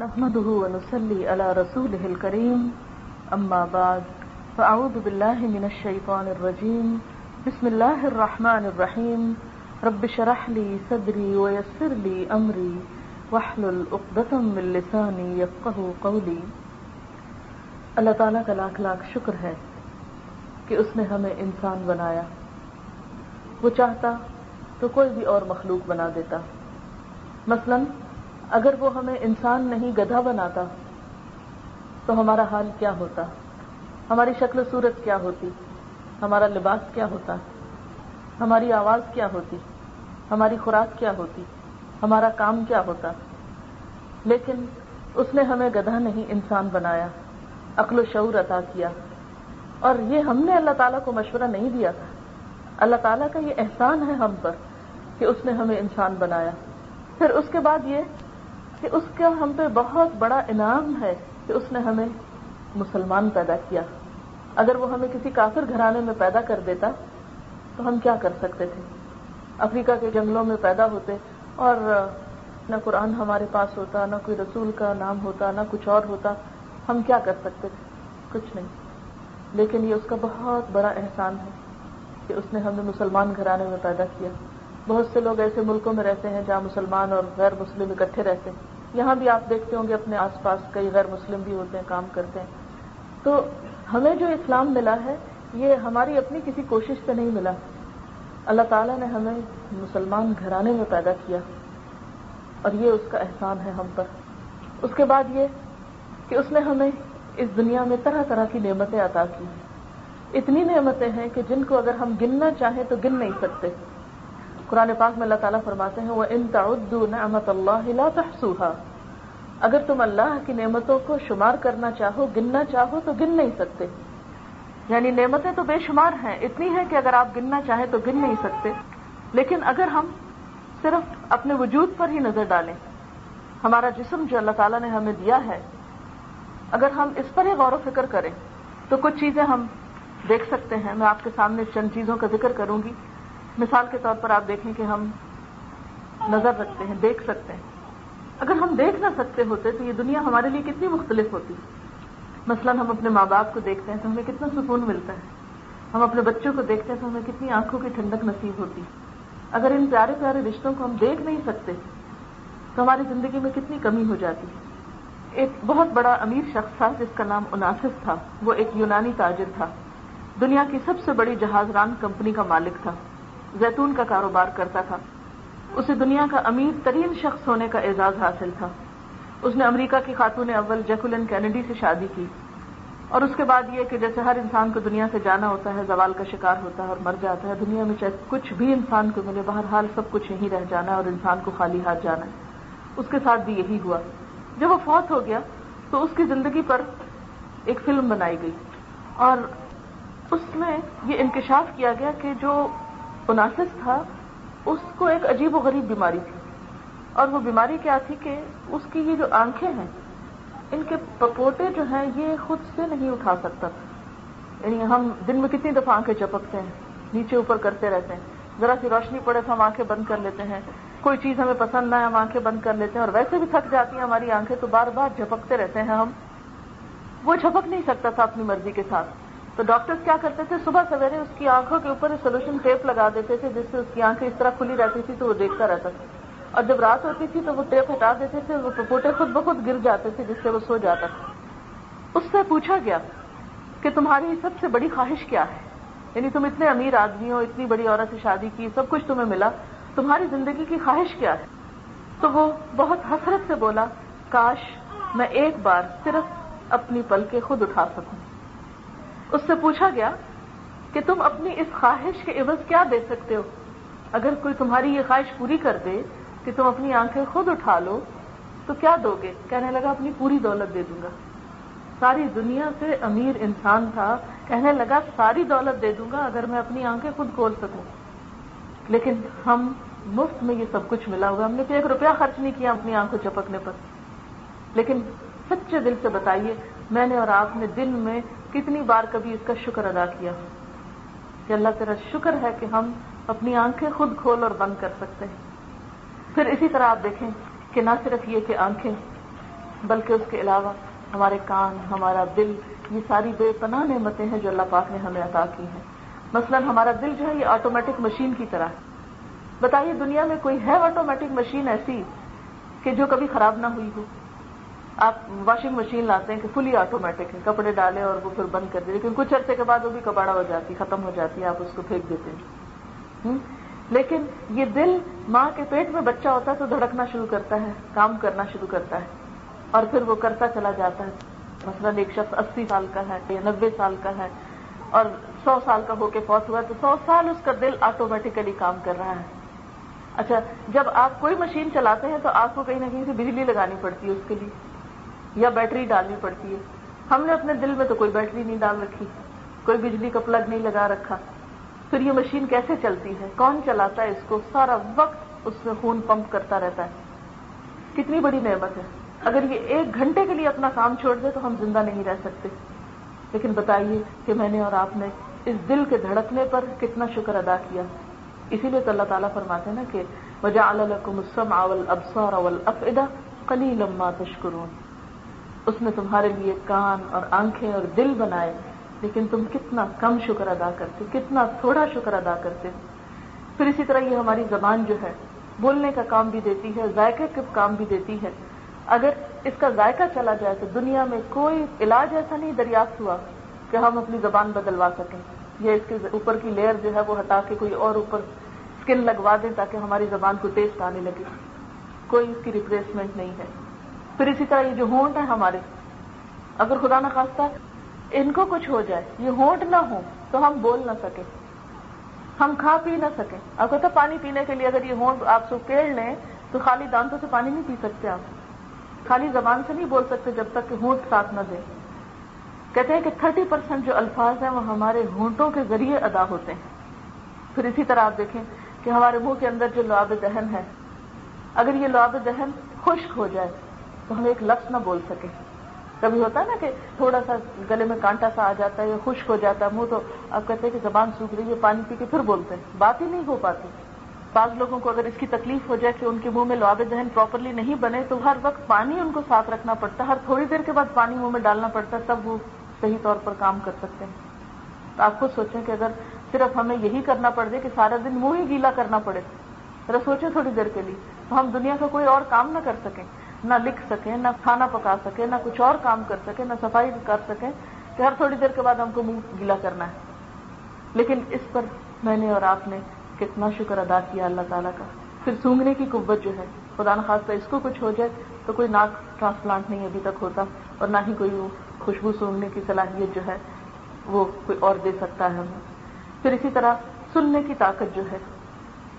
نحمده ونصلي على رسوله الكريم. أما بعد، فأعوذ بالله من الشيطان الرجيم. بسم الله الرحمن الرحيم. رب شرح لي صدري ويسر لي أمري. واحلل عقدة من لساني يفقه قولي. اللہ تعالیٰ کا لاکھ لاکھ شکر ہے کہ اس نے ہمیں انسان بنایا۔ وہ چاہتا تو کوئی بھی اور مخلوق بنا دیتا۔ مثلا اگر وہ ہمیں انسان نہیں گدھا بناتا، تو ہمارا حال کیا ہوتا؟ ہماری شکل و صورت کیا ہوتی؟ ہمارا لباس کیا ہوتا؟ ہماری آواز کیا ہوتی؟ ہماری خوراک کیا ہوتی؟ ہمارا کام کیا ہوتا؟ لیکن اس نے ہمیں گدھا نہیں انسان بنایا، عقل و شعور عطا کیا۔ اور یہ ہم نے اللہ تعالیٰ کو مشورہ نہیں دیا تھا۔ اللہ تعالیٰ کا یہ احسان ہے ہم پر کہ اس نے ہمیں انسان بنایا۔ پھر اس کے بعد یہ کہ اس کا ہم پہ بہت بڑا انعام ہے کہ اس نے ہمیں مسلمان پیدا کیا۔ اگر وہ ہمیں کسی کافر گھرانے میں پیدا کر دیتا تو ہم کیا کر سکتے تھے؟ افریقہ کے جنگلوں میں پیدا ہوتے اور نہ قرآن ہمارے پاس ہوتا، نہ کوئی رسول کا نام ہوتا، نہ کچھ اور ہوتا، ہم کیا کر سکتے تھے؟ کچھ نہیں۔ لیکن یہ اس کا بہت بڑا احسان ہے کہ اس نے ہمیں مسلمان گھرانے میں پیدا کیا۔ بہت سے لوگ ایسے ملکوں میں رہتے ہیں جہاں مسلمان اور غیر مسلم اکٹھے رہتے ہیں۔ یہاں بھی آپ دیکھتے ہوں گے اپنے آس پاس کئی غیر مسلم بھی ہوتے ہیں، کام کرتے ہیں۔ تو ہمیں جو اسلام ملا ہے، یہ ہماری اپنی کسی کوشش سے نہیں ملا۔ اللہ تعالیٰ نے ہمیں مسلمان گھرانے میں پیدا کیا اور یہ اس کا احسان ہے ہم پر۔ اس کے بعد یہ کہ اس نے ہمیں اس دنیا میں طرح طرح کی نعمتیں عطا کی۔ اتنی نعمتیں ہیں کہ جن کو اگر ہم گننا چاہیں تو گن نہیں سکتے۔ قرآن پاک میں اللہ تعالیٰ فرماتے ہیں وہ ان تعدو نعمت اللہ لا تحصوها۔ اگر تم اللہ کی نعمتوں کو شمار کرنا چاہو، گننا چاہو، تو گن نہیں سکتے۔ یعنی نعمتیں تو بے شمار ہیں، اتنی ہے کہ اگر آپ گننا چاہیں تو گن نہیں سکتے۔ لیکن اگر ہم صرف اپنے وجود پر ہی نظر ڈالیں، ہمارا جسم جو اللہ تعالیٰ نے ہمیں دیا ہے، اگر ہم اس پر ہی غور و فکر کریں، تو کچھ چیزیں ہم دیکھ سکتے ہیں۔ میں آپ کے سامنے چند چیزوں کا ذکر کروں گی۔ مثال کے طور پر آپ دیکھیں کہ ہم نظر رکھتے ہیں، دیکھ سکتے ہیں۔ اگر ہم دیکھ نہ سکتے ہوتے تو یہ دنیا ہمارے لیے کتنی مختلف ہوتی۔ مثلا ہم اپنے ماں باپ کو دیکھتے ہیں تو ہمیں کتنا سکون ملتا ہے۔ ہم اپنے بچوں کو دیکھتے ہیں تو ہمیں کتنی آنکھوں کی ٹھنڈک نصیب ہوتی۔ اگر ان پیارے پیارے رشتوں کو ہم دیکھ نہیں سکتے تو ہماری زندگی میں کتنی کمی ہو جاتی۔ ایک بہت بڑا امیر شخص تھا جس کا نام اناسف تھا۔ وہ ایک یونانی تاجر تھا۔ دنیا کی سب سے بڑی جہاز ران کمپنی کا مالک تھا۔ زیتون کا کاروبار کرتا تھا۔ اسے دنیا کا امیر ترین شخص ہونے کا اعزاز حاصل تھا۔ اس نے امریکہ کی خاتون اول جیکولن کینیڈی سے شادی کی۔ اور اس کے بعد یہ کہ جیسے ہر انسان کو دنیا سے جانا ہوتا ہے، زوال کا شکار ہوتا ہے اور مر جاتا ہے، دنیا میں چاہے کچھ بھی انسان کو ملے، بہرحال سب کچھ یہیں رہ جانا ہے اور انسان کو خالی ہاتھ جانا ہے۔ اس کے ساتھ بھی یہی ہوا۔ جب وہ فوت ہو گیا تو اس کی زندگی پر ایک فلم بنائی گئی۔ اور اس میں یہ انکشاف کیا گیا کہ جو اناسس تھا، اس کو ایک عجیب و غریب بیماری تھی۔ اور وہ بیماری کیا تھی کہ اس کی یہ جو آنکھیں ہیں، ان کے پپوٹے جو ہیں، یہ خود سے نہیں اٹھا سکتا۔ تھا یعنی ہم دن میں کتنی دفعہ آنکھیں چپکتے ہیں، نیچے اوپر کرتے رہتے ہیں۔ ذرا سی روشنی پڑے تو ہم آنکھیں بند کر لیتے ہیں۔ کوئی چیز ہمیں پسند نہ ہے ہم آنکھیں بند کر لیتے ہیں۔ اور ویسے بھی تھک جاتی ہیں ہماری آنکھیں تو بار بار جھپکتے رہتے ہیں ہم۔ وہ جھپک نہیں سکتا تھا اپنی مرضی کے ساتھ۔ تو ڈاکٹر کیا کرتے تھے؟ صبح سویرے اس کی آنکھوں کے اوپر سولوشن ٹیپ لگا دیتے تھے، جس سے اس کی آنکھیں اس طرح کھلی رہتی تھی تو وہ دیکھتا رہتا تھا۔ اور جب رات ہوتی تھی تو وہ ٹیپ ہٹا دیتے تھے، وہ پپوٹے خود بخود گر جاتے تھے جس سے وہ سو جاتا تھا۔ اس سے پوچھا گیا کہ تمہاری سب سے بڑی خواہش کیا ہے؟ یعنی تم اتنے امیر آدمی ہو، اتنی بڑی عورت سے شادی کی، سب کچھ تمہیں ملا، تمہاری زندگی کی خواہش کیا ہے؟ تو وہ بہت حسرت سے بولا، کاش میں ایک بار صرف اپنی پل کے خود اٹھا سکوں۔ اس سے پوچھا گیا کہ تم اپنی اس خواہش کے عوض کیا دے سکتے ہو؟ اگر کوئی تمہاری یہ خواہش پوری کر دے کہ تم اپنی آنکھیں خود اٹھا لو، تو کیا دو گے؟ کہنے لگا، اپنی پوری دولت دے دوں گا۔ ساری دنیا سے امیر انسان تھا، کہنے لگا، ساری دولت دے دوں گا اگر میں اپنی آنکھیں خود کھول سکوں۔ لیکن ہم مفت میں یہ سب کچھ ملا ہوا، ہم نے تو ایک روپیہ خرچ نہیں کیا اپنی آنکھوں چپکنے پر۔ لیکن سچے دل سے بتائیے میں نے اور آپ نے دن میں کتنی بار کبھی اس کا شکر ادا کیا؟ کہ اللہ تیرا شکر ہے کہ ہم اپنی آنکھیں خود کھول اور بند کر سکتے ہیں۔ پھر اسی طرح آپ دیکھیں کہ نہ صرف یہ کہ آنکھیں، بلکہ اس کے علاوہ ہمارے کان، ہمارا دل، یہ ساری بے پناہ نعمتیں ہیں جو اللہ پاک نے ہمیں عطا کی ہیں۔ مثلا ہمارا دل جو ہے یہ آٹومیٹک مشین کی طرح ہے۔ بتائیے دنیا میں کوئی ہے آٹومیٹک مشین ایسی کہ جو کبھی خراب نہ ہوئی ہو؟ آپ واشنگ مشین لاتے ہیں کہ فلی آٹومیٹک ہے کپڑے ڈالیں اور وہ پھر بند کر دیں لیکن کچھ عرصے کے بعد وہ بھی کباڑا ہو جاتی، ختم ہو جاتی ہے آپ اس کو پھینک دیتے ہیں۔ لیکن یہ دل ماں کے پیٹ میں بچہ ہوتا ہے تو دھڑکنا شروع کرتا ہے، کام کرنا شروع کرتا ہے، اور پھر وہ کرتا چلا جاتا ہے۔ مثلاً ایک شخص اسی سال کا ہے یا نبے سال کا ہے، اور سو سال کا ہو کے فوت ہوا تو سو سال اس کا دل آٹومیٹیکلی کام کر رہا ہے۔ اچھا جب آپ کوئی مشین چلاتے ہیں تو آپ کو کہیں نہ کہیں سے بجلی لگانی پڑتی ہے اس کے لیے۔ یا بیٹری ڈالنی پڑتی ہے۔ ہم نے اپنے دل میں تو کوئی بیٹری نہیں ڈال رکھی، کوئی بجلی کا پلگ نہیں لگا رکھا۔ پھر یہ مشین کیسے چلتی ہے؟ کون چلاتا ہے اس کو؟ سارا وقت اس میں خون پمپ کرتا رہتا ہے۔ کتنی بڑی نعمت ہے۔ اگر یہ ایک گھنٹے کے لیے اپنا کام چھوڑ دے تو ہم زندہ نہیں رہ سکتے۔ لیکن بتائیے کہ میں نے اور آپ نے اس دل کے دھڑکنے پر کتنا شکر ادا کیا۔ اسی لیے تو اللہ تعالیٰ فرماتے ہیں نا کہ وجہ السمع والابصار والافئدہ قلیلا ما تشکرون اس نے تمہارے لیے کان اور آنکھیں اور دل بنائے، لیکن تم کتنا کم شکر ادا کرتے، کتنا تھوڑا شکر ادا کرتے۔ پھر اسی طرح یہ ہماری زبان جو ہے، بولنے کا کام بھی دیتی ہے ذائقے کا کام بھی دیتی ہے۔ اگر اس کا ذائقہ چلا جائے تو دنیا میں کوئی علاج ایسا نہیں دریافت ہوا کہ ہم اپنی زبان بدلوا سکیں۔ یا اس کے اوپر کی لیئر جو ہے وہ ہٹا کے کوئی اور اوپر اسکن لگوا دیں تاکہ ہماری زبان کو ٹیسٹ آنے لگے۔ کوئی اس کی ریپلیسمنٹ نہیں ہے۔ پھر اسی طرح یہ جو ہونٹ ہے ہمارے، اگر خدا نہ خواستہ ان کو کچھ ہو جائے، یہ ہونٹ نہ ہو تو ہم بول نہ سکیں، ہم کھا پی نہ سکیں۔ اگر تو پانی پینے کے لیے اگر یہ ہونٹ آپ سکیڑ لیں تو خالی دانتوں سے پانی نہیں پی سکتے آپ۔ خالی زبان سے نہیں بول سکتے جب تک کہ ہونٹ ساتھ نہ دے۔ کہتے ہیں کہ تھرٹی پرسینٹ جو الفاظ ہیں وہ ہمارے ہونٹوں کے ذریعے ادا ہوتے ہیں۔ پھر اسی طرح آپ دیکھیں کہ ہمارے منہ کے اندر جو لعاب دہن ہے، اگر یہ لعاب دہن خشک ہو جائے تو ہم ایک لفظ نہ بول سکیں۔ کبھی ہوتا ہے نا کہ تھوڑا سا گلے میں کانٹا سا آ جاتا ہے یا خشک ہو جاتا ہے، منہ تو آپ کہتے ہیں کہ زبان سوکھ رہی ہے، پانی پی کے پھر بولتے ہیں۔ بات ہی نہیں ہو پاتی۔ بعض لوگوں کو اگر اس کی تکلیف ہو جائے کہ ان کے منہ میں لعاب دہن پراپرلی نہیں بنے، تو ہر وقت پانی ان کو ساتھ رکھنا پڑتا ہے۔ ہر تھوڑی دیر کے بعد پانی منہ میں ڈالنا پڑتا ہے، تب وہ صحیح طور پر کام کر سکتے ہیں۔ تو آپ خود سوچیں کہ اگر صرف ہمیں یہی کرنا پڑ جائے کہ سارا دن منہ ہی گیلا کرنا پڑے، ذرا سوچیں تھوڑی دیر کے لیے۔ تو ہم دنیا کا کوئی اور کام نہ کر سکیں۔ نہ لکھ سکیں نہ کھانا پکا سکیں نہ کچھ اور کام کر سکیں نہ صفائی کر سکیں کہ ہر تھوڑی دیر کے بعد ہم کو منہ گیلا کرنا ہے۔ لیکن اس پر میں نے اور آپ نے کتنا شکر ادا کیا اللہ تعالیٰ کا۔ پھر سونگنے کی قوت جو ہے، خدا نخواستہ اس کو کچھ ہو جائے تو کوئی ناک ٹرانسپلانٹ نہیں ابھی تک ہوتا اور نہ ہی کوئی خوشبو سونگنے کی صلاحیت جو ہے، وہ کوئی اور دے سکتا ہے ہمیں۔ پھر اسی طرح سننے کی طاقت جو ہے،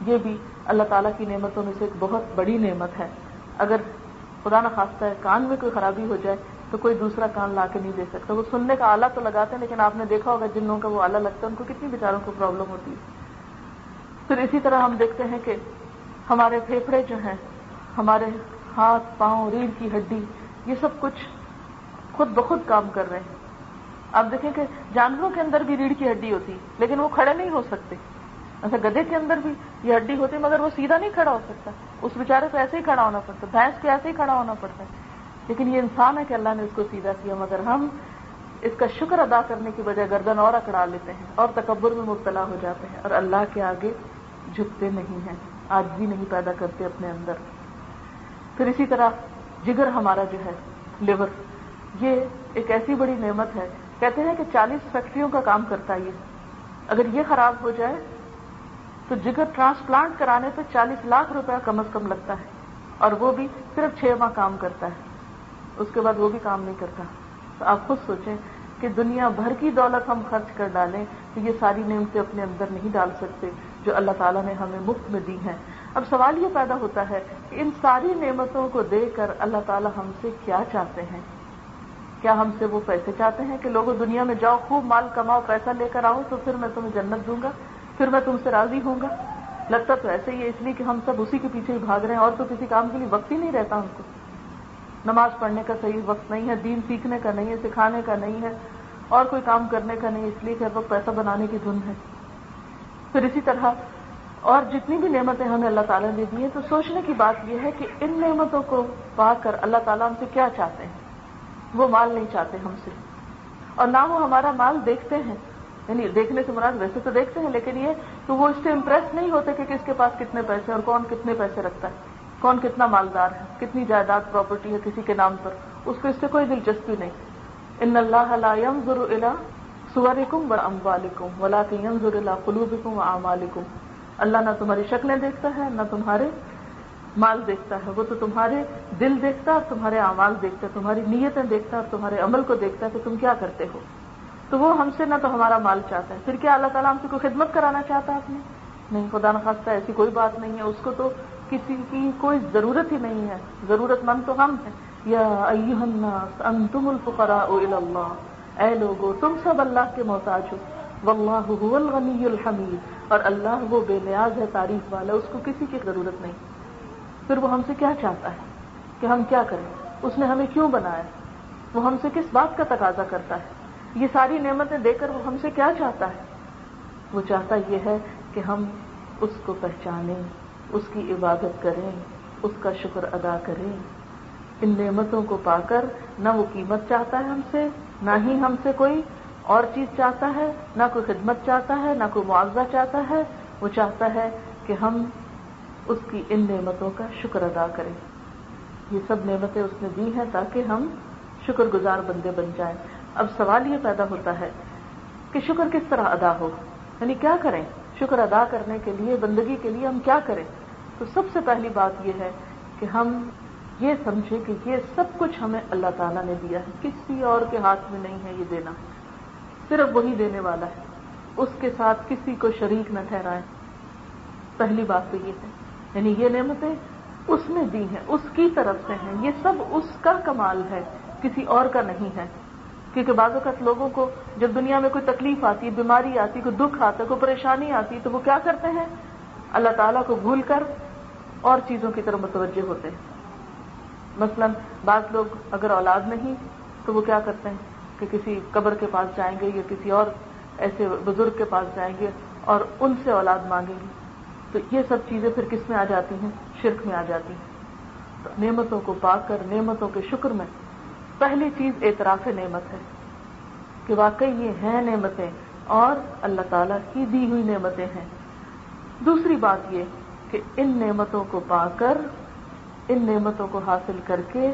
یہ بھی اللہ تعالیٰ کی نعمتوں میں سے ایک بہت بڑی نعمت ہے۔ اگر خدا نخواستہ ہے، کان میں کوئی خرابی ہو جائے تو کوئی دوسرا کان لا کے نہیں دے سکتا۔ وہ سننے کا آلہ تو لگاتے ہیں، لیکن آپ نے دیکھا ہوگا جن لوگوں کا وہ آلہ لگتا ہے، ان کو کتنی بیچاروں کو پرابلم ہوتی ہے۔ پھر اسی طرح ہم دیکھتے ہیں کہ ہمارے پھیپڑے جو ہیں، ہمارے ہاتھ، پاؤں، ریڑھ کی ہڈی، یہ سب کچھ خود بخود کام کر رہے ہیں۔ آپ دیکھیں کہ جانوروں کے اندر بھی ریڑھ کی ہڈی ہوتی، لیکن وہ کھڑے نہیں ہو سکتے۔ اچھا، ایسا گدے کے اندر بھی یہ ہڈی ہوتی مگر وہ سیدھا نہیں کھڑا ہو سکتا۔ اس بیچارے کو ایسے ہی کھڑا ہونا پڑتا، بھینس کو ایسے ہی کھڑا ہونا پڑتا۔ ہے لیکن یہ انسان ہے کہ اللہ نے اس کو سیدھا کیا، مگر ہم اس کا شکر ادا کرنے کی وجہ گردن اور اکڑا لیتے ہیں اور تکبر میں مبتلا ہو جاتے ہیں اور اللہ کے آگے جھکتے نہیں ہیں آج بھی نہیں پیدا کرتے اپنے اندر۔ پھر اسی طرح جگر ہمارا جو ہے، لیور، یہ ایک ایسی بڑی نعمت ہے۔ کہتے ہیں کہ چالیس فیکٹریوں کا کام کرتا ہے یہ۔ اگر یہ خراب ہو جائے تو جگر ٹرانسپلانٹ کرانے پہ چالیس لاکھ روپیہ کم از کم لگتا ہے اور وہ بھی صرف چھ ماہ کام کرتا ہے۔ اس کے بعد وہ بھی کام نہیں کرتا۔ تو آپ خود سوچیں کہ دنیا بھر کی دولت ہم خرچ کر ڈالیں تو یہ ساری نعمتیں اپنے اندر نہیں ڈال سکتے جو اللہ تعالیٰ نے ہمیں مفت میں دی ہیں۔ اب سوال یہ پیدا ہوتا ہے کہ ان ساری نعمتوں کو دے کر اللہ تعالیٰ ہم سے کیا چاہتے ہیں؟ کیا ہم سے وہ پیسے چاہتے ہیں کہ لوگوں دنیا میں جاؤ، خوب مال کماؤ، پیسہ لے کر آؤ تو پھر میں تمہیں جنت دوں گا؟ پھر میں تم سے راضی ہوں گا۔ لگتا تو ایسے ہی ہے اس لیے کہ ہم سب اسی کے پیچھے ہی بھاگ رہے ہیں اور تو کسی کام کے لیے وقت ہی نہیں رہتا ہم کو۔ نماز پڑھنے کا صحیح وقت نہیں ہے، دین سیکھنے کا نہیں ہے، سکھانے کا نہیں ہے، اور کوئی کام کرنے کا نہیں، اس لیے کہ ہر وقت پیسہ بنانے کی دھن ہے۔ پھر اسی طرح اور جتنی بھی نعمتیں ہمیں اللہ تعالیٰ نے دی ہیں، تو سوچنے کی بات یہ ہے کہ ان نعمتوں کو پا کر اللہ تعالیٰ ہم سے کیا چاہتے ہیں؟ وہ مال نہیں چاہتے ہم سے۔ اور نہ وہ ہمارا مال دیکھتے ہیں یعنی دیکھنے سے مراد ویسے تو دیکھتے ہیں، لیکن یہ تو وہ اس سے امپریس نہیں ہوتے کہ کس کے پاس کتنے پیسے اور کون کتنے پیسے رکھتا ہے، کون کتنا مالدار ہے، کتنی جائیداد پراپرٹی ہے کسی کے نام پر، اس کو اس سے کوئی دلچسپی نہیں۔ ان اللہ ضرور الا سورکم و اموالکم ولا ضرور اللہ قلوبکم و اعمالکم۔ اللہ نہ تمہاری شکلیں دیکھتا ہے، نہ تمہارے مال دیکھتا ہے، وہ تو تمہارے دل دیکھتا ہے تمہارے اعمال دیکھتا ہے، تمہاری نیتیں دیکھتا ہے اور تمہارے عمل کو دیکھتا ہے کہ تم کیا کرتے ہو؟ تو وہ ہم سے نہ تو ہمارا مال چاہتا ہے۔ پھر کیا اللہ تعالیٰ ہم سے کوئی خدمت کرانا چاہتا ہے آپ نے نہیں، خدا نخواستہ ایسی کوئی بات نہیں ہے۔ اس کو تو کسی کی کوئی ضرورت ہی نہیں ہے۔ ضرورت مند تو ہم ہیں۔ یا الناس، انتم الفقراء الى اللہ۔ اے لوگو، تم سب اللہ کے محتاج ہو۔ واللہ هو الغنی الحمید۔ اور اللہ وہ بے نیاز ہے، تعریف والا، اس کو کسی کی ضرورت نہیں۔ پھر وہ ہم سے کیا چاہتا ہے؟ کہ ہم کیا کریں؟ اس نے ہمیں کیوں بنایا؟ وہ ہم سے کس بات کا تقاضا کرتا ہے؟ یہ ساری نعمتیں دے کر وہ ہم سے کیا چاہتا ہے؟ وہ چاہتا یہ ہے کہ ہم اس کو پہچانیں، اس کی عبادت کریں، اس کا شکر ادا کریں۔ ان نعمتوں کو پا کر نہ وہ قیمت چاہتا ہے ہم سے، نہ ہی ہم سے کوئی اور چیز چاہتا ہے، نہ کوئی خدمت چاہتا ہے، نہ کوئی معاوضہ چاہتا ہے۔ وہ چاہتا ہے کہ ہم اس کی ان نعمتوں کا شکر ادا کریں۔ یہ سب نعمتیں اس نے دی ہیں تاکہ ہم شکر گزار بندے بن جائیں۔ اب سوال یہ پیدا ہوتا ہے کہ شکر کس طرح ادا ہو؟ یعنی کیا کریں؟ شکر ادا کرنے کے لیے، بندگی کے لیے ہم کیا کریں؟ تو سب سے پہلی بات یہ ہے کہ ہم یہ سمجھیں کہ یہ سب کچھ ہمیں اللہ تعالیٰ نے دیا ہے۔ کسی اور کے ہاتھ میں نہیں ہے یہ دینا۔ صرف وہی دینے والا ہے۔ اس کے ساتھ کسی کو شریک نہ ٹھہرائیں۔ پہلی بات تو یہ ہے۔ یعنی یہ نعمتیں اس نے دی ہیں، اس کی طرف سے ہیں۔ یہ سب اس کا کمال ہے، کسی اور کا نہیں ہے۔ کیونکہ بعض اوقات لوگوں کو جب دنیا میں کوئی تکلیف آتی ہے بیماری آتی، کوئی دکھ آتا ہے کوئی پریشانی آتی ہے تو وہ کیا کرتے ہیں؟ اللہ تعالیٰ کو بھول کر اور چیزوں کی طرف متوجہ ہوتے ہیں۔ مثلا بعض لوگ اگر اولاد نہیں، تو وہ کیا کرتے ہیں؟ کہ کسی قبر کے پاس جائیں گے یا کسی اور ایسے بزرگ کے پاس جائیں گے اور ان سے اولاد مانگیں گے۔ تو یہ سب چیزیں پھر کس میں آ جاتی ہیں؟ شرک میں آ جاتی ہیں۔ تو نعمتوں کو پا کر، نعمتوں کے شکر میں پہلی چیز اعتراف نعمت ہے کہ واقعی یہ ہیں نعمتیں اور اللہ تعالی کی دی ہوئی نعمتیں ہیں۔ دوسری بات یہ کہ ان نعمتوں کو پا کر، ان نعمتوں کو حاصل کر کے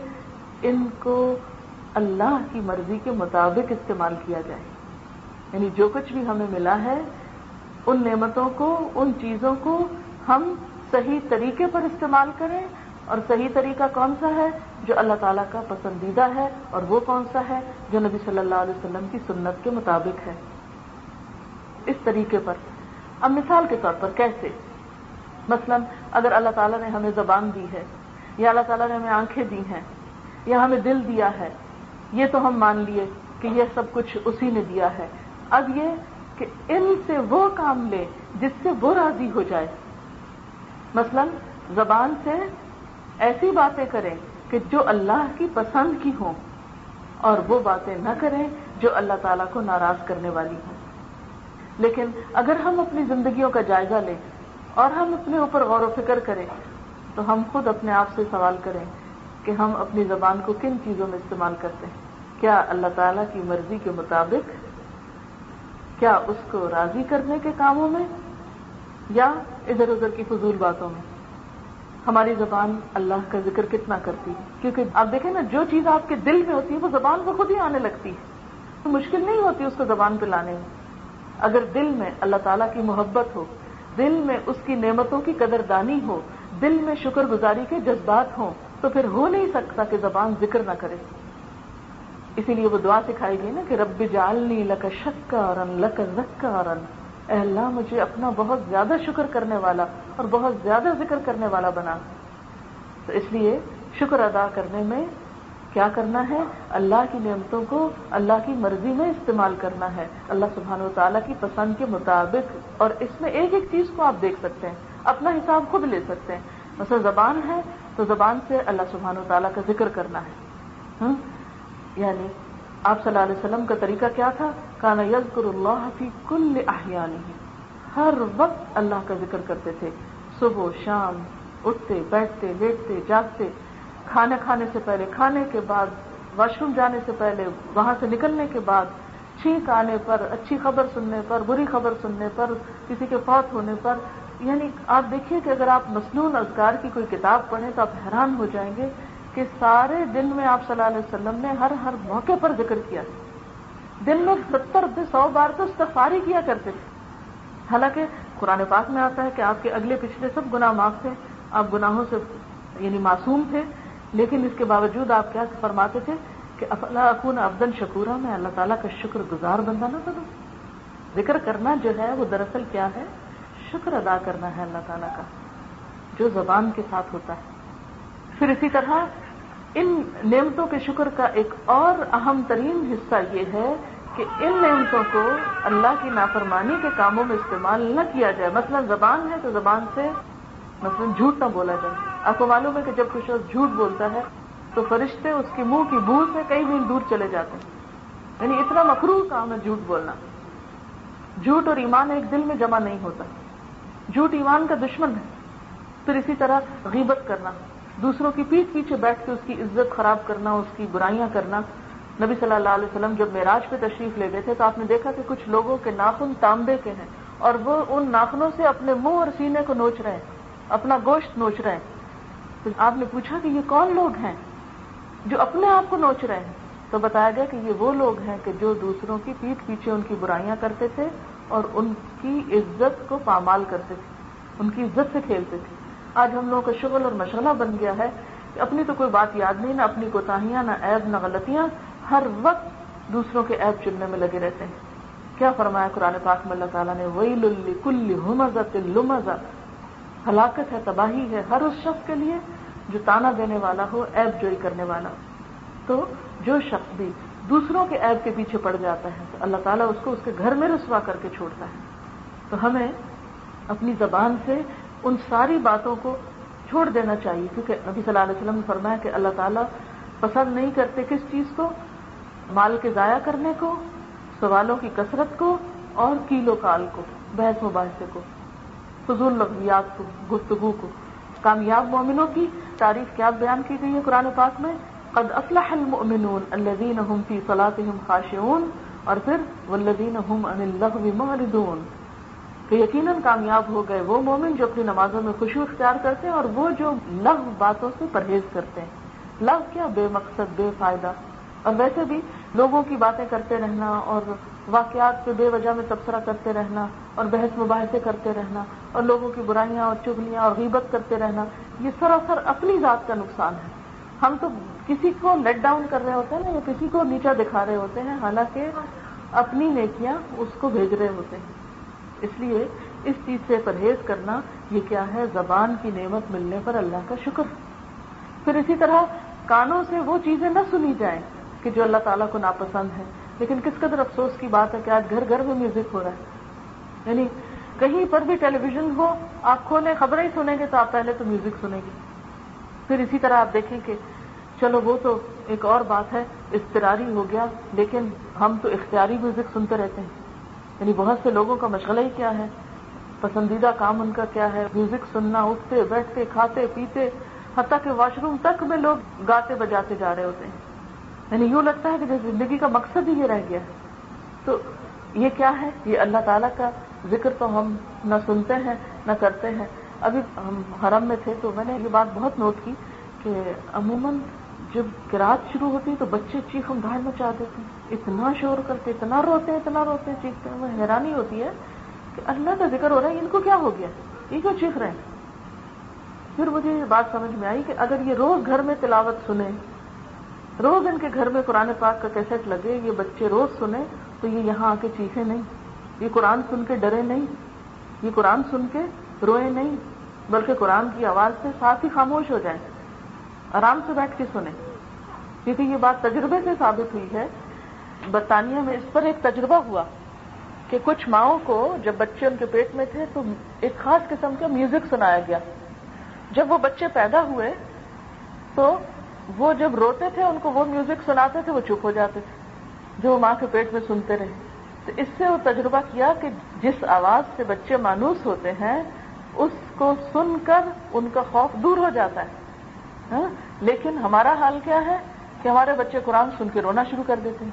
ان کو اللہ کی مرضی کے مطابق استعمال کیا جائے۔ یعنی جو کچھ بھی ہمیں ملا ہے، ان نعمتوں کو، ان چیزوں کو ہم صحیح طریقے پر استعمال کریں اور صحیح طریقہ کون سا ہے جو اللہ تعالیٰ کا پسندیدہ ہے اور وہ کون سا ہے جو نبی صلی اللہ علیہ وسلم کی سنت کے مطابق ہے؟ اس طریقے پر۔ اب مثال کے طور پر کیسے؟ مثلا اگر اللہ تعالیٰ نے ہمیں زبان دی ہے یا اللہ تعالیٰ نے ہمیں آنکھیں دی ہیں یا ہمیں دل دیا ہے، یہ تو ہم مان لیے کہ یہ سب کچھ اسی نے دیا ہے۔ اب یہ کہ ان سے وہ کام لے جس سے وہ راضی ہو جائے۔ مثلا زبان سے ایسی باتیں کریں کہ جو اللہ کی پسند کی ہوں اور وہ باتیں نہ کریں جو اللہ تعالیٰ کو ناراض کرنے والی ہوں۔ لیکن اگر ہم اپنی زندگیوں کا جائزہ لیں اور ہم اپنے اوپر غور و فکر کریں، تو ہم خود اپنے آپ سے سوال کریں کہ ہم اپنی زبان کو کن چیزوں میں استعمال کرتے ہیں؟ کیا اللہ تعالیٰ کی مرضی کے مطابق؟ کیا اس کو راضی کرنے کے کاموں میں؟ یا ادھر ادھر کی فضول باتوں میں؟ ہماری زبان اللہ کا ذکر کتنا کرتی ہے؟ کیونکہ آپ دیکھیں نا، جو چیز آپ کے دل میں ہوتی ہے، وہ زبان کو خود ہی آنے لگتی ہے۔ تو مشکل نہیں ہوتی اس کو زبان پہ لانے میں۔ اگر دل میں اللہ تعالیٰ کی محبت ہو، دل میں اس کی نعمتوں کی قدردانی ہو، دل میں شکر گزاری کے جذبات ہوں، تو پھر ہو نہیں سکتا کہ زبان ذکر نہ کرے۔ اسی لیے وہ دعا سکھائی گئی نا کہ رب جالنی لک شکارن لک زکارن اے اللہ، مجھے اپنا بہت زیادہ شکر کرنے والا اور بہت زیادہ ذکر کرنے والا بنا۔ تو اس لیے شکر ادا کرنے میں کیا کرنا ہے؟ اللہ کی نعمتوں کو اللہ کی مرضی میں استعمال کرنا ہے۔ اللہ سبحانہ و تعالیٰ کی پسند کے مطابق اور اس میں ایک ایک چیز کو آپ دیکھ سکتے ہیں، اپنا حساب خود لے سکتے ہیں۔ مثلا زبان ہے تو زبان سے اللہ سبحانہ و تعالیٰ کا ذکر کرنا ہے۔ ہاں؟ یعنی آپ صلی اللہ علیہ وسلم کا طریقہ کیا تھا؟ کانا یزکر اللہ فی کل احیانی ہر وقت اللہ کا ذکر کرتے تھے۔ صبح، شام، اٹھتے، بیٹھتے، لیٹتے، جاگتے کھانے کھانے سے پہلے، کھانے کے بعد، واش روم جانے سے پہلے، وہاں سے نکلنے کے بعد، چھینک آنے پر، اچھی خبر سننے پر، بری خبر سننے پر، کسی کے فوت ہونے پر۔ یعنی آپ دیکھیے کہ اگر آپ مصنون اذکار کی کوئی کتاب پڑھیں تو آپ حیران ہو جائیں گے کہ سارے دن میں آپ صلی اللہ علیہ وسلم نے ہر ہر موقع پر ذکر کیا دن میں ستر سو بار تو استفاری کیا کرتے تھے۔ حالانکہ قرآن پاک میں آتا ہے کہ آپ کے اگلے پچھلے سب گناہ معاف تھے، آپ گناہوں سے یعنی معصوم تھے، لیکن اس کے باوجود آپ کیا فرماتے تھے کہ افلا اکون ابدن شکورا، میں اللہ تعالیٰ کا شکر گزار بندہ نہ کروں ذکر کرنا جو ہے وہ دراصل کیا ہے؟ شکر ادا کرنا ہے اللہ تعالیٰ کا، جو زبان کے ساتھ ہوتا ہے۔ پھر اسی طرح ان نعمتوں کے شکر کا ایک اور اہم ترین حصہ یہ ہے کہ ان نعمتوں کو اللہ کی نافرمانی کے کاموں میں استعمال نہ کیا جائے۔ مثلا زبان ہے تو زبان سے مثلا جھوٹ نہ بولا جائے۔ آپ کو معلوم ہے کہ جب کچھ جھوٹ بولتا ہے تو فرشتے اس کی منہ کی بو سے کئی میل دور چلے جاتے ہیں۔ یعنی اتنا مکرو کام ہے جھوٹ بولنا۔ جھوٹ اور ایمان ایک دل میں جمع نہیں ہوتا۔ جھوٹ ایمان کا دشمن ہے۔ پھر اسی طرح غیبت کرنا۔ دوسروں کی پیٹ پیچھے بیٹھ کے اس کی عزت خراب کرنا، اس کی برائیاں کرنا۔ نبی صلی اللہ علیہ وسلم جب معراج پہ تشریف لے گئے تھے تو آپ نے دیکھا کہ کچھ لوگوں کے ناخن تانبے کے ہیں اور وہ ان ناخنوں سے اپنے منہ اور سینے کو نوچ رہے ہیں، اپنا گوشت نوچ رہے ہیں۔ تو آپ نے پوچھا کہ یہ کون لوگ ہیں جو اپنے آپ کو نوچ رہے ہیں؟ تو بتایا گیا کہ یہ وہ لوگ ہیں کہ جو دوسروں کی پیٹ پیچھے ان کی برائیاں کرتے تھے اور ان کی عزت کو پامال کرتے تھے، ان کی عزت سے کھیلتے تھے۔ آج ہم لوگوں کا شغل اور مشغلہ بن گیا ہے کہ اپنی تو کوئی بات یاد نہیں، نہ اپنی کوتاہیاں، نہ عیب، نہ غلطیاں، ہر وقت دوسروں کے عیب چننے میں لگے رہتے ہیں۔ کیا فرمایا قرآن پاک میں اللہ تعالیٰ نے؟ وہی کل ہمزت لمزا ہلاکت ہے، تباہی ہے، ہر اس شخص کے لیے جو تانا دینے والا ہو، عیب جوئی کرنے والا۔ تو جو شخص بھی دوسروں کے عیب کے پیچھے پڑ جاتا ہے، تو اللہ تعالیٰ اس کو اس کے گھر میں رسوا کر کے چھوڑتا ہے۔ تو ہمیں اپنی زبان سے ان ساری باتوں کو چھوڑ دینا چاہیے، کیونکہ نبی صلی اللہ علیہ وسلم نے فرمایا کہ اللہ تعالیٰ پسند نہیں کرتے کس چیز کو؟ مال کے ضائع کرنے کو، سوالوں کی کثرت کو اور کیلو کال کو، بحث مباحثے کو، فضول لفظیات کو، گفتگو کو۔ کامیاب مومنوں کی تعریف کیا بیان کی گئی ہے قرآن پاک میں؟ قد افلح المؤمنون الذين هم في صلاتهم خاشعون اور پھر والذين هم عن اللغو معرضون۔ کہ یقیناً کامیاب ہو گئے وہ مومن جو اپنی نمازوں میں خوشی اختیار کرتے ہیں اور وہ جو لغ باتوں سے پرہیز کرتے ہیں۔ لغ کیا بے مقصد، بے فائدہ۔ اور ویسے بھی لوگوں کی باتیں کرتے رہنا اور واقعات پہ بے وجہ میں تبصرہ کرتے رہنا اور بحث مباحثے کرتے رہنا اور لوگوں کی برائیاں اور چگلیاں اور غیبت کرتے رہنا، یہ سراسر اپنی ذات کا نقصان ہے۔ ہم تو کسی کو لیٹ ڈاؤن کر رہے ہوتے ہیں نا یا کسی کو نیچا دکھا رہے ہوتے ہیں، حالانکہ اپنی نیکیاں اس کو بھیج رہے ہوتے ہیں۔ اس لیے اس چیز سے پرہیز کرنا یہ کیا ہے؟ زبان کی نعمت ملنے پر اللہ کا شکر۔ پھر اسی طرح کانوں سے وہ چیزیں نہ سنی جائیں کہ جو اللہ تعالیٰ کو ناپسند ہے لیکن کس قدر افسوس کی بات ہے کہ آج گھر گھر میں میوزک ہو رہا ہے۔ یعنی کہیں پر بھی ٹیلی ویژن ہو، آپ کھولیں، خبریں ہی سنیں گے تو آپ پہلے تو میوزک سنیں گے۔ پھر اسی طرح آپ دیکھیں کہ چلو وہ تو ایک اور بات ہے استراری ہو گیا، لیکن ہم تو اختیاری میوزک سنتے رہتے ہیں۔ یعنی بہت سے لوگوں کا مشغلہ ہی کیا ہے؟ پسندیدہ کام ان کا کیا ہے؟ میوزک سننا، اٹھتے، بیٹھتے، کھاتے، پیتے، حتیٰ کہ واش روم تک میں لوگ گاتے بجاتے جا رہے ہوتے ہیں۔ یعنی یوں لگتا ہے کہ زندگی کا مقصد ہی یہ رہ گیا۔ تو یہ کیا ہے؟ یہ اللہ تعالیٰ کا ذکر تو ہم نہ سنتے ہیں، نہ کرتے ہیں۔ ابھی ہم حرم میں تھے تو میں نے یہ بات بہت نوٹ کی کہ عموماً جب کراط شروع ہوتی تو بچے چیخ گھاڑ مچا دیتے ہیں۔ اتنا شور کرتے، اتنا روتے ہیں، اتنا روتے ہیں، چیختے ہیں۔ وہ حیرانی ہوتی ہے کہ اللہ کا ذکر ہو رہا ہے، ان کو کیا ہو گیا؟ یہ کیوں چیخ رہے ہیں؟ پھر مجھے یہ بات سمجھ میں آئی کہ اگر یہ روز گھر میں تلاوت سنیں، روز ان کے گھر میں قرآن پاک کا کیسٹ لگے، یہ بچے روز سنیں، تو یہ یہاں آ کے چیخے نہیں۔ یہ قرآن سن کے ڈرے نہیں۔ یہ قرآن سن کے روئے نہیں، بلکہ قرآن کی آواز سے ساتھ ہی خاموش ہو جائیں۔ آرام سے بیٹھ کے سنیں۔ کیونکہ یہ بات تجربے سے ثابت ہوئی ہے۔ برطانیہ میں اس پر ایک تجربہ ہوا کہ کچھ ماؤں کو جب بچے ان کے پیٹ میں تھے تو ایک خاص قسم کا میوزک سنایا گیا۔ جب وہ بچے پیدا ہوئے تو وہ جب روتے تھے، ان کو وہ میوزک سناتے تھے، وہ چپ ہو جاتے تھے۔ جو وہ ماں کے پیٹ میں سنتے رہے۔ تو اس سے وہ تجربہ کیا کہ جس آواز سے بچے مانوس ہوتے ہیں، اس کو سن کر ان کا خوف دور ہو جاتا ہے۔ ہاں؟ لیکن ہمارا حال کیا ہے کہ ہمارے بچے قرآن سن کے رونا شروع کر دیتے ہیں۔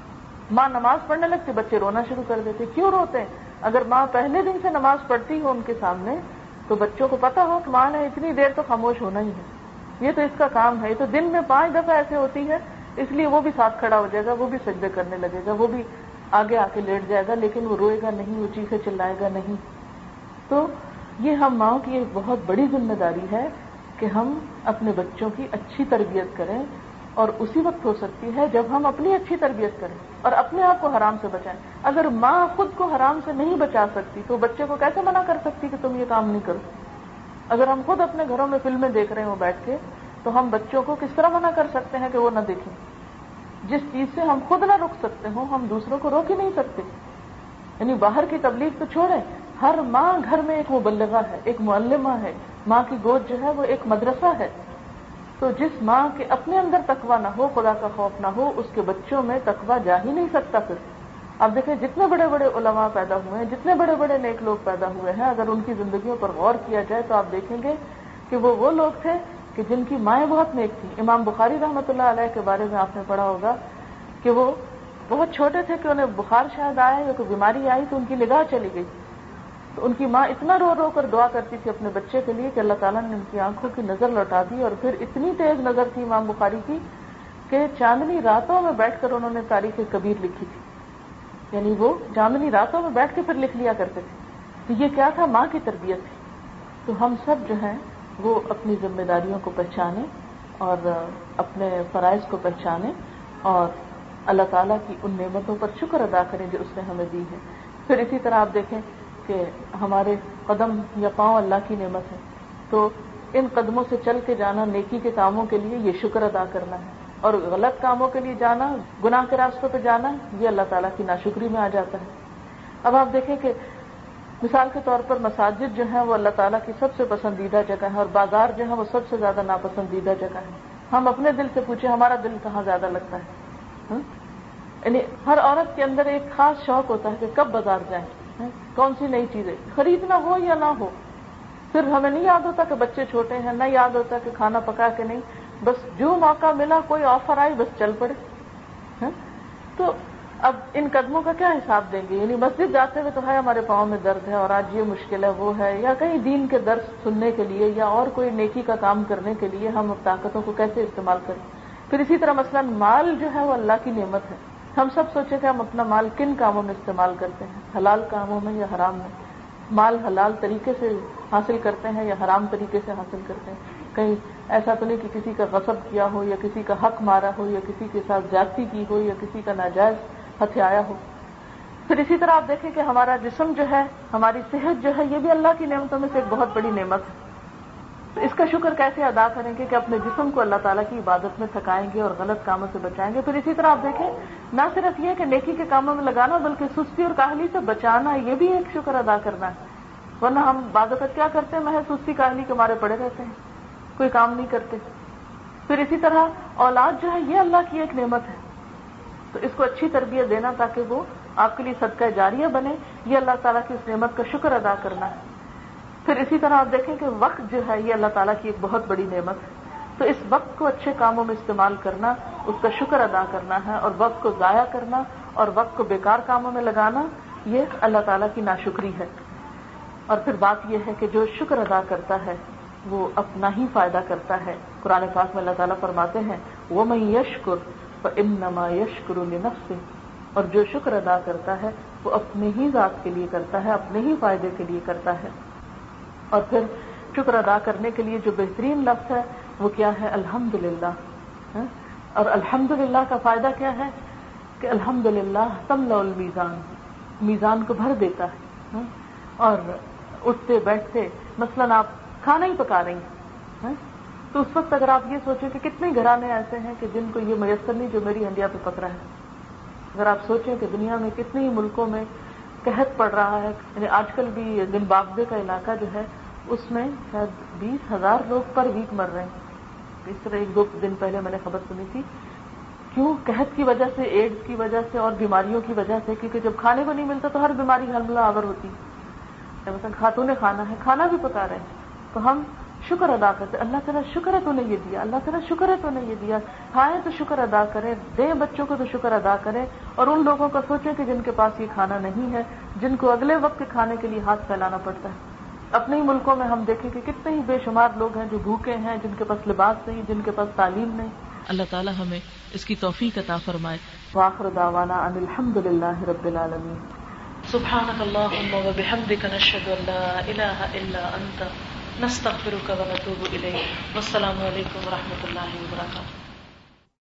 ماں نماز پڑھنے لگتے بچے رونا شروع کر دیتے کیوں روتے ہیں؟ اگر ماں پہلے دن سے نماز پڑھتی ہو ان کے سامنے، تو بچوں کو پتا ہو کہ ماں نے اتنی دیر تو خاموش ہونا ہی ہے۔ یہ تو اس کا کام ہے۔ یہ تو دن میں پانچ دفعہ ایسے ہوتی ہے، اس لیے وہ بھی ساتھ کھڑا ہو جائے گا، وہ بھی سجدے کرنے لگے گا، وہ بھی آگے آ کے لیٹ جائے گا، لیکن وہ روئے گا نہیں، وہ چیخے چلائے گا نہیں۔ تو یہ ہم ماؤں کی ایک بہت بڑی ذمہ داری ہے کہ ہم اپنے بچوں کی اچھی تربیت کریں اور اسی وقت ہو سکتی ہے جب ہم اپنی اچھی تربیت کریں اور اپنے آپ کو حرام سے بچائیں۔ اگر ماں خود کو حرام سے نہیں بچا سکتی تو بچے کو کیسے منع کر سکتی کہ تم یہ کام نہیں کرو؟ اگر ہم خود اپنے گھروں میں فلمیں دیکھ رہے ہوں بیٹھ کے تو ہم بچوں کو کس طرح منع کر سکتے ہیں کہ وہ نہ دیکھیں؟ جس چیز سے ہم خود نہ رک سکتے ہوں، ہم دوسروں کو روک ہی نہیں سکتے۔ یعنی باہر کی تبلیغ تو چھوڑیں۔ ہر ماں گھر میں ایک مبلغہ ہے، ایک معلمہ ہے ماں کی گود جو ہے وہ ایک مدرسہ ہے۔ تو جس ماں کے اپنے اندر تقوا نہ ہو، خدا کا خوف نہ ہو، اس کے بچوں میں تقوا جا ہی نہیں سکتا پھر۔ اب دیکھیں جتنے بڑے بڑے علماء پیدا ہوئے ہیں، جتنے بڑے بڑے نیک لوگ پیدا ہوئے ہیں، اگر ان کی زندگیوں پر غور کیا جائے تو آپ دیکھیں گے کہ وہ وہ لوگ تھے کہ جن کی مائیں بہت نیک تھیں۔ امام بخاری رحمۃ اللہ علیہ کے بارے میں آپ نے پڑھا ہوگا کہ وہ بہت چھوٹے تھے کہ انہیں بخار شاید آیا یا کوئی بیماری آئی تو ان کی نگاہ چلی گئی۔ تو ان کی ماں اتنا رو رو کر دعا کرتی تھی اپنے بچے کے لیے کہ اللہ تعالیٰ نے ان کی آنکھوں کی نظر لوٹا دی اور پھر اتنی تیز نظر تھی امام بخاری کی کہ چاندنی راتوں میں بیٹھ کر انہوں نے تاریخ کبیر لکھی تھی۔ یعنی وہ چاندنی راتوں میں بیٹھ کے پھر لکھ لیا کرتے تھے۔ تو یہ کیا تھا؟ ماں کی تربیت تھی۔ تو ہم سب جو ہیں وہ اپنی ذمہ داریوں کو پہچانیں اور اپنے فرائض کو پہچانیں اور اللہ تعالیٰ کی ان نعمتوں پر شکر ادا کریں جو اس نے ہمیں دی ہے پھر اسی طرح آپ دیکھیں کہ ہمارے قدم یا پاؤں اللہ کی نعمت ہے تو ان قدموں سے چل کے جانا نیکی کے کاموں کے لیے یہ شکر ادا کرنا ہے۔ اور غلط کاموں کے لیے جانا، گناہ کے راستوں پہ جانا، یہ اللہ تعالیٰ کی ناشکری میں آ جاتا ہے۔ اب آپ دیکھیں کہ مثال کے طور پر مساجد جو ہیں، وہ اللہ تعالیٰ کی سب سے پسندیدہ جگہ ہے اور بازار جو ہے وہ سب سے زیادہ ناپسندیدہ جگہ ہے ہم اپنے دل سے پوچھیں، ہمارا دل کہاں زیادہ لگتا ہے؟ یعنی ہر عورت کے اندر ایک خاص شوق ہوتا ہے کہ کب بازار جائیں۔ کون سی نئی چیزیں؟ خریدنا ہو یا نہ ہو؟ پھر ہمیں نہیں یاد ہوتا کہ بچے چھوٹے ہیں، نہ یاد ہوتا کہ کھانا پکا کے نہیں۔ بس جو موقع ملا، کوئی آفر آئی، بس چل پڑے تو اب ان قدموں کا کیا حساب دیں گے؟ یعنی مسجد جاتے ہوئے تو ہے ہمارے پاؤں میں درد ہے اور آج یہ مشکل ہے، وہ ہے، یا کہیں دین کے درد سننے کے لیے یا اور کوئی نیکی کا کام کرنے کے لیے ہم طاقتوں کو کیسے استعمال کریں؟ پھر اسی طرح مثلا مال جو ہے وہ اللہ کی نعمت ہے۔ ہم سب سوچے کہ ہم اپنا مال کن کاموں میں استعمال کرتے ہیں؟ حلال کاموں میں یا حرام میں؟ مال حلال طریقے سے حاصل کرتے ہیں یا حرام طریقے سے حاصل کرتے ہیں؟ کہیں ایسا تو نہیں کہ کسی کا غصب کیا ہو یا کسی کا حق مارا ہو یا کسی کے ساتھ زیادتی کی ہو یا کسی کا ناجائز ہتھیایا ہو؟ پھر اسی طرح آپ دیکھیں کہ ہمارا جسم جو ہے، ہماری صحت جو ہے، یہ بھی اللہ کی نعمتوں میں سے ایک بہت بڑی نعمت ہے۔ تو اس کا شکر کیسے ادا کریں گے کہ اپنے جسم کو اللہ تعالیٰ کی عبادت میں تھکائیں گے اور غلط کاموں سے بچائیں گے؟ پھر اسی طرح آپ دیکھیں، نہ صرف یہ کہ نیکی کے کاموں میں لگانا، بلکہ سستی اور کاہلی سے بچانا، یہ بھی ایک شکر ادا کرنا ہے۔ ورنہ ہم بادت کیا کرتے ہیں؟ محض سستی کاہلی کے مارے پڑے رہتے ہیں۔ کوئی کام نہیں کرتے۔ پھر اسی طرح اولاد جو ہے، یہ اللہ کی ایک نعمت ہے۔ تو اس کو اچھی تربیت دینا تاکہ وہ آپ کے لیے صدقہ جاریہ بنے۔ یہ اللہ تعالیٰ کی اس نعمت کا شکر ادا کرنا ہے۔ پھر اسی طرح آپ دیکھیں کہ وقت جو ہے یہ اللہ تعالیٰ کی ایک بہت بڑی نعمت ہے۔ تو اس وقت کو اچھے کاموں میں استعمال کرنا، اس کا شکر ادا کرنا ہے اور وقت کو ضائع کرنا اور وقت کو بیکار کاموں میں لگانا، یہ اللہ تعالیٰ کی ناشکری ہے۔ اور پھر بات یہ ہے کہ جو شکر ادا کرتا ہے، وہ اپنا ہی فائدہ کرتا ہے۔ قرآن پاک میں اللہ تعالیٰ فرماتے ہیں وہ میں یشکر ان نما یشکر سے اور جو شکر ادا کرتا ہے، وہ اپنے ہی ذات کے لیے کرتا ہے، اپنے ہی فائدے کے لیے کرتا ہے۔ اور پھر شکر ادا کرنے کے لیے جو بہترین لفظ ہے وہ کیا ہے؟ الحمد للہ ہاں؟ اور الحمد للہ کا فائدہ کیا ہے؟ کہ الحمد للہ تم المیزان میزان کو بھر دیتا ہے ہاں؟ اور اٹھتے بیٹھتے مثلا آپ کھانا ہی پکا رہی ہیں ہاں؟ تو اس وقت اگر آپ یہ سوچیں کہ کتنے گھرانے ایسے ہیں کہ جن کو یہ میسر نہیں جو میری انڈیا پہ پک رہا ہے؟ اگر آپ سوچیں کہ دنیا میں کتنے ہی ملکوں میں قحط پڑ رہا ہے یعنی آج کل بھی دن باغے کا علاقہ جو ہے اس میں شاید بیس ہزار لوگ پر ویک مر رہے ہیں۔ اس طرح ایک دو دن پہلے میں نے خبر سنی تھی۔ کیوں؟ قحط کی وجہ سے، ایڈز کی وجہ سے اور بیماریوں کی وجہ سے، کیونکہ جب کھانے کو نہیں ملتا تو ہر بیماری حملہ آور ہوتی۔ مثلا خاتون نے کھانا ہے، کھانا بھی پکا رہے ہیں۔ تو ہم شکر ادا کرتے اللہ تعالیٰ شکر ہے تو نے یہ دیا، اللہ تعالیٰ شکر ہے تو نے یہ دیا۔ کھائیں تو شکر ادا کریں، دیں بچوں کو تو شکر ادا کریں۔ اور ان لوگوں کا سوچیں کہ جن کے پاس یہ کھانا نہیں ہے، جن کو اگلے وقت کے کھانے کے لیے ہاتھ پھیلانا پڑتا ہے۔ اپنے ہی ملکوں میں ہم دیکھیں کہ کتنے ہی بے شمار لوگ ہیں جو بھوکے ہیں جن کے پاس لباس نہیں جن کے پاس تعلیم نہیں۔ اللہ تعالیٰ ہمیں اس کی توفیق عطا فرمائے۔ واخر دعوانا ان الحمد للہ رب العالمین۔ سبحانك اللهم وبحمدك نشهد ان لا اله الا انت نستغفرك ونتوب اليك والسلام علیکم ورحمۃ اللہ وبرکاتہ۔